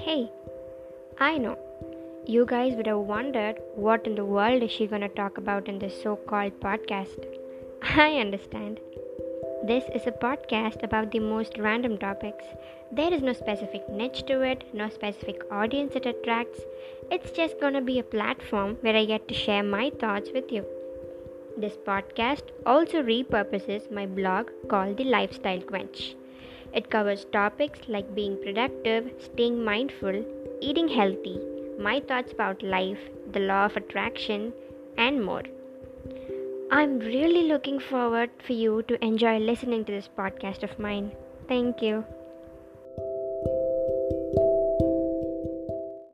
Hey, I know. You guys would have wondered what in the world is she gonna talk about in this so called podcast. I understand. This is a podcast about the most random topics. There is no specific niche to it, no specific audience it attracts. It's just gonna be a platform where I get to share my thoughts with you. This podcast also repurposes my blog called The Lifestyle Quench. It covers topics like being productive, staying mindful, eating healthy, my thoughts about life, the law of attraction, and more. I'm really looking forward for you to enjoy listening to this podcast of mine. Thank you.